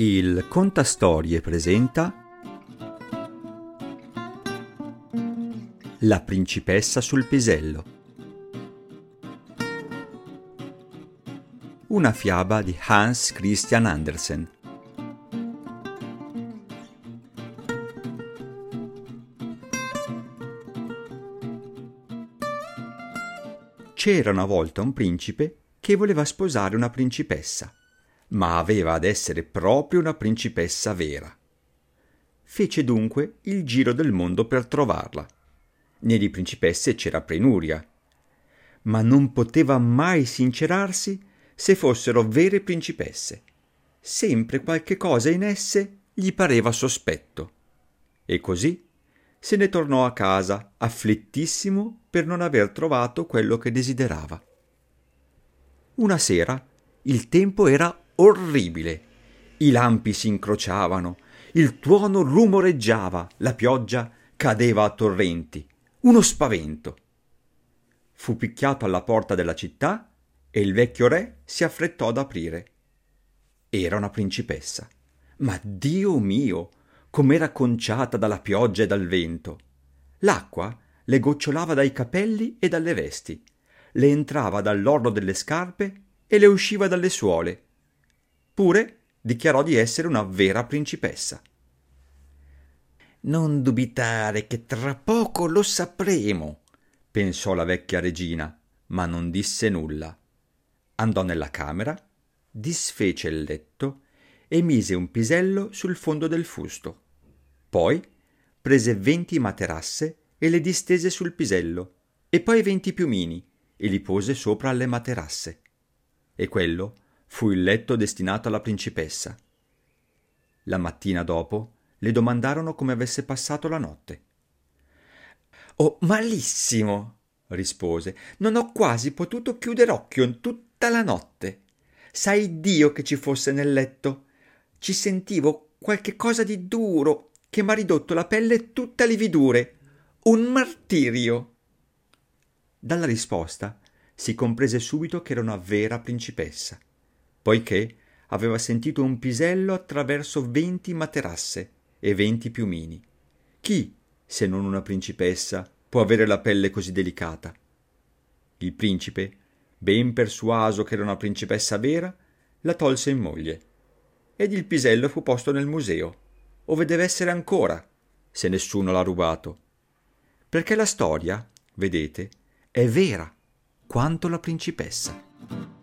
Il Contastorie presenta La principessa sul pisello. Una fiaba di Hans Christian Andersen. C'era una volta un principe che voleva sposare una principessa ma aveva ad essere proprio una principessa vera. Fece dunque il giro del mondo per trovarla. Nelle principesse c'era Prenuria, ma non poteva mai sincerarsi se fossero vere principesse. Sempre qualche cosa in esse gli pareva sospetto. E così se ne tornò a casa, afflittissimo per non aver trovato quello che desiderava. Una sera il tempo era orribile. I lampi si incrociavano, il tuono rumoreggiava, la pioggia cadeva a torrenti. Uno spavento. Fu picchiato alla porta della città e il vecchio re si affrettò ad aprire. Era una principessa. Ma Dio mio, com'era conciata dalla pioggia e dal vento. L'acqua le gocciolava dai capelli e dalle vesti, le entrava dall'orlo delle scarpe e le usciva dalle suole Pure dichiarò di essere una vera principessa. Non dubitare che tra poco lo sapremo, pensò la vecchia regina, ma non disse nulla. Andò nella camera, disfece il letto e mise un pisello sul fondo del fusto. Poi prese venti materasse e le distese sul pisello, e poi venti piumini e li pose sopra alle materasse. E quello fu il letto destinato alla principessa. La mattina dopo le domandarono come avesse passato la notte. Oh, malissimo, rispose. Non ho quasi potuto chiudere occhio in tutta la notte. Sai Dio che ci fosse nel letto. Ci sentivo qualche cosa di duro che m'ha ridotto la pelle tutta lividure. Un martirio. Dalla risposta si comprese subito che era una vera principessa poiché aveva sentito un pisello attraverso venti materasse e venti piumini. Chi, se non una principessa, può avere la pelle così delicata? Il principe, ben persuaso che era una principessa vera, la tolse in moglie. Ed il pisello fu posto nel museo, ove deve essere ancora, se nessuno l'ha rubato. Perché la storia, vedete, è vera quanto la principessa.